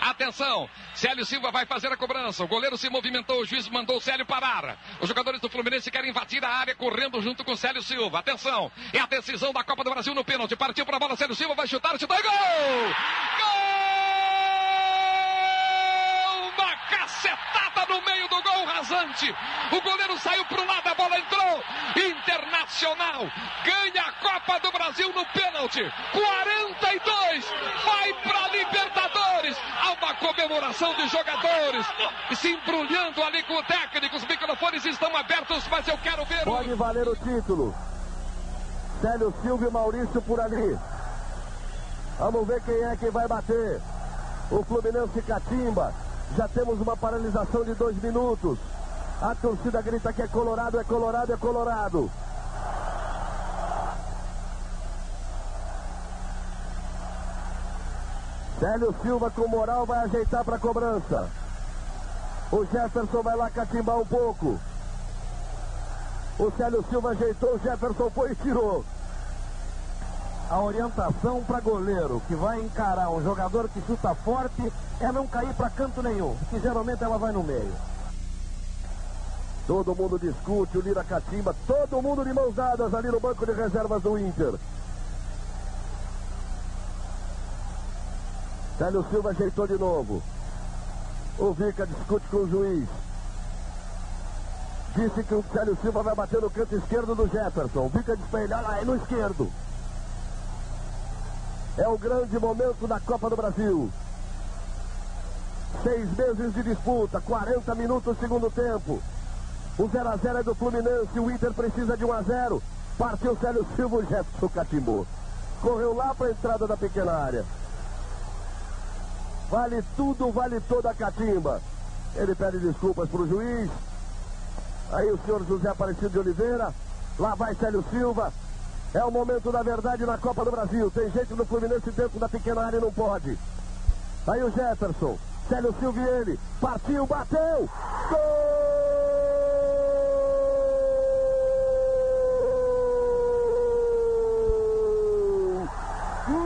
Atenção, Célio Silva vai fazer a cobrança. O goleiro se movimentou, o juiz mandou o Célio parar. Os jogadores do Fluminense querem invadir a área correndo junto com o Célio Silva. Atenção, é a decisão da Copa do Brasil no pênalti. Partiu para a bola, Célio Silva vai chutar, chutou e gol! Gol! Uma cacetada no meio do gol rasante. O goleiro saiu para o lado, a bola entrou. Internacional ganha a Copa do Brasil no pênalti. 42 vai para Libertadores. Há uma comemoração de jogadores se embrulhando ali com o técnico. Os microfones estão abertos, mas eu quero ver. Pode valer o título. Célio Silva e Maurício por ali. Vamos ver quem é que vai bater. O Fluminense catimba. Já temos uma paralisação de dois minutos. A torcida grita que é colorado, é colorado, é colorado. Célio Silva com moral vai ajeitar para a cobrança. O Jefferson vai lá catimbar um pouco. O Célio Silva ajeitou, o Jefferson foi e tirou. A orientação para goleiro que vai encarar um jogador que chuta forte é não cair para canto nenhum, porque geralmente ela vai no meio. Todo mundo discute, o Lira catimba, todo mundo de mãos dadas ali no banco de reservas do Inter. Célio Silva ajeitou de novo. O Vica discute com o juiz. Disse que o Célio Silva vai bater no canto esquerdo do Jefferson. O Vica olha lá, é no esquerdo. É o grande momento da Copa do Brasil. Seis meses de disputa, 40 minutos segundo tempo. O 0 a 0 é do Fluminense, o Inter precisa de 1 a 0. Partiu Célio Silva, o Jefferson catimbou. Correu lá para a entrada da pequena área. Vale tudo, vale toda a catimba. Ele pede desculpas para o juiz. Aí o senhor José Aparecido de Oliveira. Lá vai Célio Silva. É o momento da verdade na Copa do Brasil. Tem gente do Fluminense dentro da pequena área e não pode. Aí o Jefferson. Célio Silva e ele. Partiu, bateu. Gol!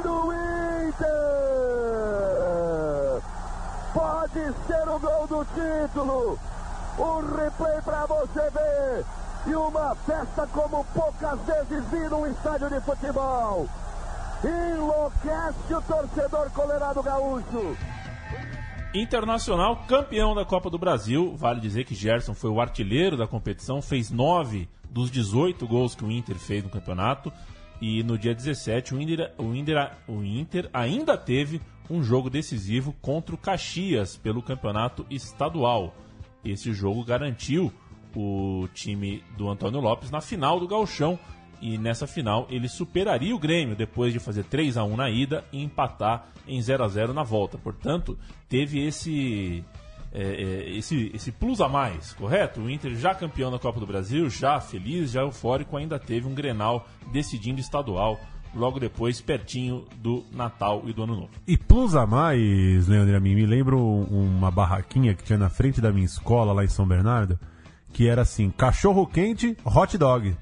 Do Inter! Pode ser o gol do título. O replay para você ver. E uma festa como poucas vezes vi num estádio de futebol. Enlouquece o torcedor colorado gaúcho. Internacional, campeão da Copa do Brasil. Vale dizer que Gerson foi o artilheiro da competição, fez 9 dos 18 gols que o Inter fez no campeonato. E no dia 17, o Inter, o Inter, o Inter ainda teve um jogo decisivo contra o Caxias pelo campeonato estadual. Esse jogo garantiu o time do Antônio Lopes na final do Gauchão. E nessa final ele superaria o Grêmio depois de fazer 3 a 1 na ida e empatar em 0 a 0 na volta. Portanto, teve esse, é, é, esse, esse plus a mais, correto? O Inter já campeão da Copa do Brasil, já feliz, já eufórico, ainda teve um Grenal decidindo estadual logo depois, pertinho do Natal e do Ano Novo. E plus a mais, Leandro Amin, me lembro uma barraquinha que tinha na frente da minha escola lá em São Bernardo, que era assim, cachorro quente, hot dog.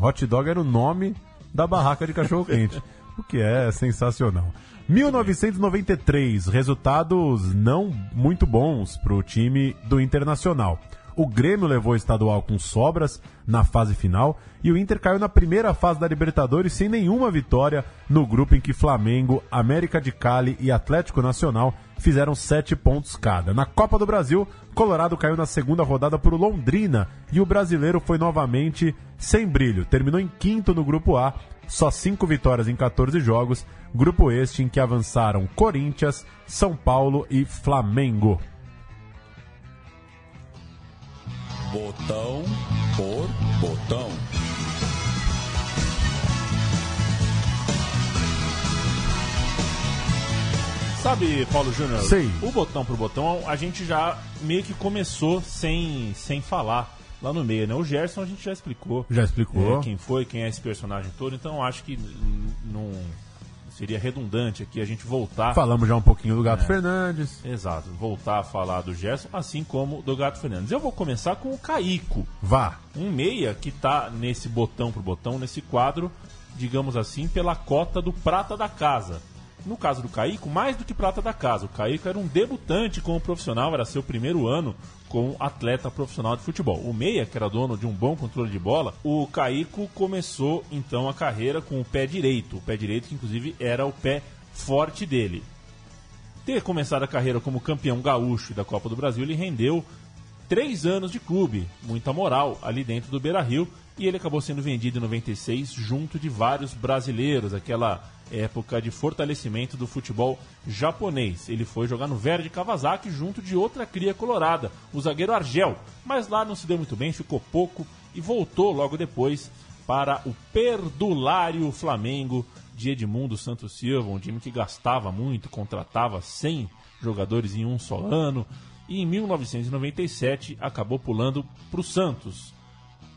Hot dog era o nome da barraca de cachorro quente, o que é sensacional. 1993, resultados não muito bons para o time do Internacional. O Grêmio levou o estadual com sobras na fase final e o Inter caiu na primeira fase da Libertadores sem nenhuma vitória no grupo em que Flamengo, América de Cali e Atlético Nacional fizeram sete pontos cada. Na Copa do Brasil, Colorado caiu na segunda rodada por Londrina e o brasileiro foi novamente sem brilho. Terminou em quinto no grupo A, só cinco vitórias em 14 jogos. Grupo este em que avançaram Corinthians, São Paulo e Flamengo. Botão por botão. Sabe, Paulo Júnior? Sei. O botão por botão, a gente já meio que começou sem, sem falar lá no meio, né? O Gerson a gente já explicou. Já explicou. é, quem foi, quem é esse personagem todo, então acho que não seria redundante aqui a gente voltar. Falamos já um pouquinho do Gato É. Fernandes. Exato, voltar a falar do Gerson, assim como do Gato Fernandes. Eu vou começar com o Caico. Vá. Um meia que tá nesse botão por botão, nesse quadro, digamos assim, pela cota do prata da casa. No caso do Caico, mais do que prata da casa. O Caico era um debutante como profissional, era seu primeiro ano como atleta profissional de futebol. O Meia, que era dono de um bom controle de bola, o Caico começou então a carreira com o pé direito. O pé direito, que inclusive era o pé forte dele. Ter começado a carreira como campeão gaúcho da Copa do Brasil, ele rendeu três anos de clube, muita moral ali dentro do Beira Rio, e ele acabou sendo vendido em 96 junto de vários brasileiros, aquela época de fortalecimento do futebol japonês. Ele foi jogar no Verde Kawasaki junto de outra cria colorada, o zagueiro Argel, mas lá não se deu muito bem, ficou pouco e voltou logo depois para o perdulário Flamengo de Edmundo Santos Silva, um time que gastava muito, contratava 100 jogadores em um só ano, e em 1997 acabou pulando para o Santos.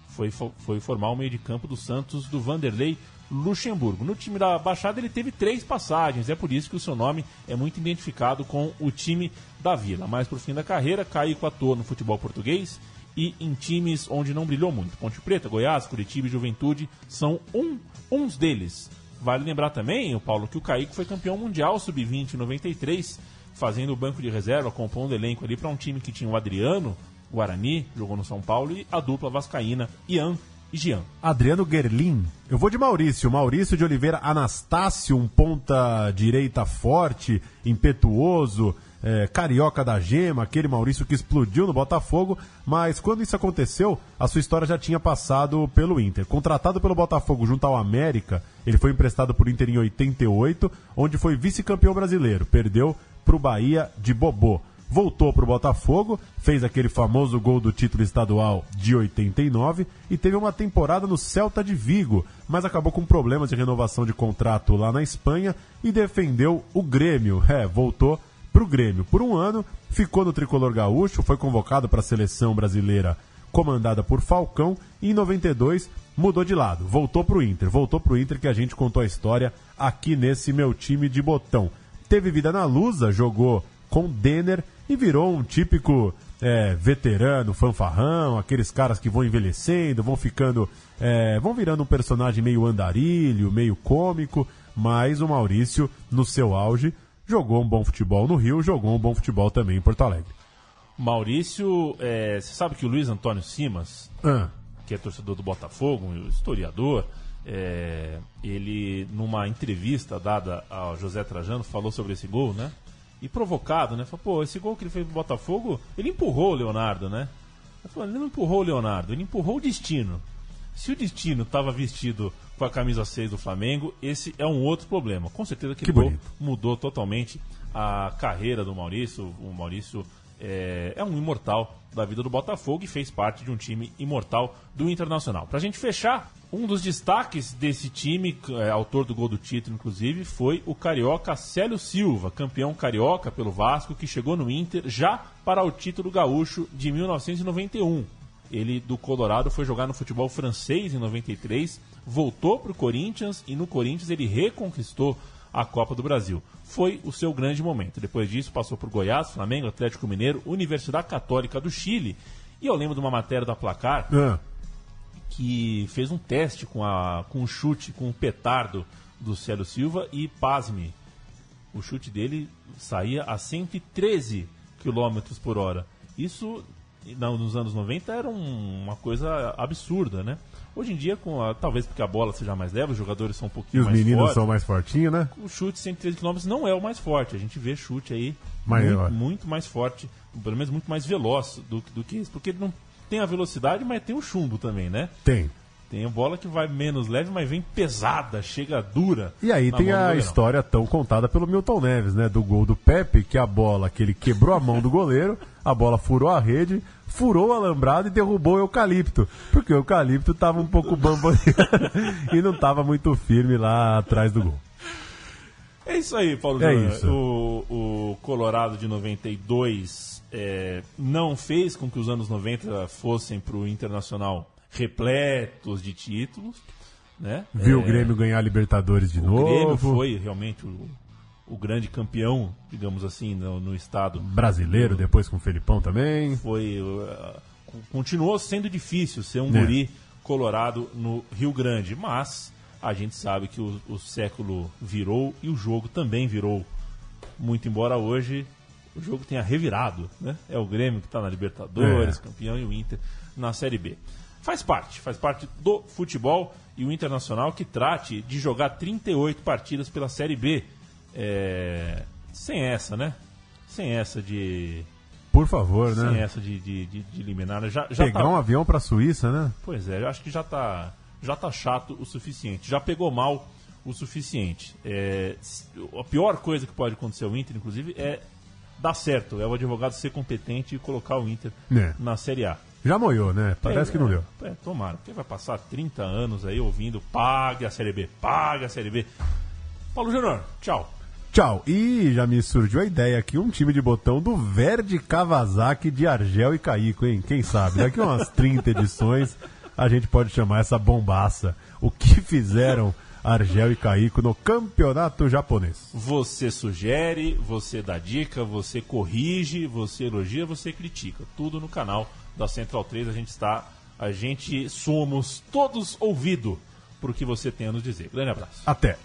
Foi, fo- foi formar o meio de campo do Santos do Vanderlei Luxemburgo. No time da Baixada ele teve três passagens, é por isso que o seu nome é muito identificado com o time da Vila. Mas por fim da carreira, Caico atuou no futebol português e em times onde não brilhou muito. Ponte Preta, Goiás, Curitiba e Juventude são um, uns deles. Vale lembrar também, o Paulo, que o Caico foi campeão mundial sub-20 em 93, fazendo o banco de reserva, compondo elenco ali para um time que tinha o Adriano, Guarani, jogou no São Paulo, e a dupla vascaína, Ian e Jean. Adriano Gerlin. Eu vou de Maurício. Maurício de Oliveira Anastácio, um ponta direita forte, impetuoso, é, carioca da gema, aquele Maurício que explodiu no Botafogo, mas quando isso aconteceu, a sua história já tinha passado pelo Inter. Contratado pelo Botafogo junto ao América, ele foi emprestado por Inter em 88, onde foi vice-campeão brasileiro. Perdeu para o Bahia de Bobô voltou para o Botafogo, fez aquele famoso gol do título estadual de 89 e teve uma temporada no Celta de Vigo, mas acabou com problemas de renovação de contrato lá na Espanha e defendeu o Grêmio. É, voltou para o Grêmio por um ano, ficou no tricolor gaúcho, foi convocado para a seleção brasileira comandada por Falcão e em 92 mudou de lado, voltou para o Inter, voltou para o Inter que a gente contou a história aqui nesse meu time de botão. Teve vida na Lusa, jogou com Denner e virou um típico é, veterano, fanfarrão, aqueles caras que vão envelhecendo, vão ficando, é, vão virando um personagem meio andarilho, meio cômico, mas o Maurício, no seu auge, jogou um bom futebol no Rio, jogou um bom futebol também em Porto Alegre. Maurício, é, você sabe que o Luiz Antônio Simas, Ah. que é torcedor do Botafogo, um historiador, é, ele, numa entrevista dada ao José Trajano, falou sobre esse gol, né? E provocado, né? Falou, pô, esse gol que ele fez pro Botafogo, ele empurrou o Leonardo, né? Ele falou, ele não empurrou o Leonardo, ele empurrou o destino. Se o destino estava vestido com a camisa 6 do Flamengo, esse é um outro problema. Com certeza que, Que gol mudou totalmente a carreira do Maurício. O Maurício é, é um imortal da vida do Botafogo e fez parte de um time imortal do Internacional. Pra gente fechar, um dos destaques desse time, é, autor do gol do título, inclusive, foi o carioca Célio Silva, campeão carioca pelo Vasco, que chegou no Inter já para o título gaúcho de 1991. Ele do Colorado foi jogar no futebol francês em 93, voltou para o Corinthians e no Corinthians ele reconquistou a Copa do Brasil. Foi o seu grande momento. Depois disso passou por Goiás, Flamengo, Atlético Mineiro, Universidade Católica do Chile. E eu lembro de uma matéria da Placar Ah. que fez um teste com, a, com o chute, com o petardo do Célio Silva e, pasme, o chute dele saía a 113 km por hora. Isso não, nos anos 90 era um- uma coisa absurda, né? Hoje em dia, com a- talvez porque a bola seja mais leve, os jogadores são um E pouquinho os mais meninos fortes. são mais fortinhos, né? O chute 113 km não é o mais forte. A gente vê chute aí muito, muito mais forte, pelo menos muito mais veloz do, do que isso. Porque ele não tem a velocidade, mas tem o chumbo também, né? Tem. Tem a bola que vai menos leve, mas vem pesada, chega dura. E aí tem a história tão contada pelo Milton Neves, né? Do gol do Pepe, que a bola que ele quebrou a mão do goleiro, a bola furou a rede, furou o alambrado e derrubou o eucalipto. Porque o eucalipto tava um pouco bamboleando e não tava muito firme lá atrás do gol. É isso aí, Paulo É Júnior. isso. O, o Colorado de 92 é, não fez com que os anos 90 fossem para o Internacional repletos de títulos. Né? Viu É, o Grêmio ganhar a Libertadores de o novo. Grêmio foi realmente o, o grande campeão, digamos assim, no, no estado. Brasileiro, depois com o Felipão também. Foi, uh, co- continuou sendo difícil ser um É. guri colorado no Rio Grande, mas a gente sabe que o, o século virou e o jogo também virou. Muito embora hoje o jogo tenha revirado, né? É o Grêmio que está na Libertadores, É. campeão, e o Inter na Série B. Faz parte, faz parte do futebol e o Internacional que trate de jogar 38 partidas pela Série B. É, Sem essa, né? Sem essa de. Por favor, Sem né? essa de, de, de, de eliminar. Já, já Pegar tá- um avião pra Suíça, né? Pois é, eu acho que já tá, já tá chato o suficiente. Já pegou mal o suficiente. É, a pior coisa que pode acontecer ao Inter, inclusive, é dar certo. É o advogado ser competente e colocar o Inter É. na Série A. Já moiou, né? Parece É, que não é, deu. É, tomara, porque vai passar 30 anos aí ouvindo pague a Série B, pague a Série B. Paulo Júnior, tchau. Tchau. E já me surgiu a ideia aqui, um time de botão do Verde Kawasaki de Argel e Caíco, hein? Quem sabe? Daqui umas 30 edições a gente pode chamar essa bombaça. O que fizeram Argel e Caíco no campeonato japonês? Você sugere, você dá dica, você corrige, você elogia, você critica. Tudo no canal da Central 3. A gente está, a gente somos todos ouvido por que você tem a nos dizer. Grande abraço. Até.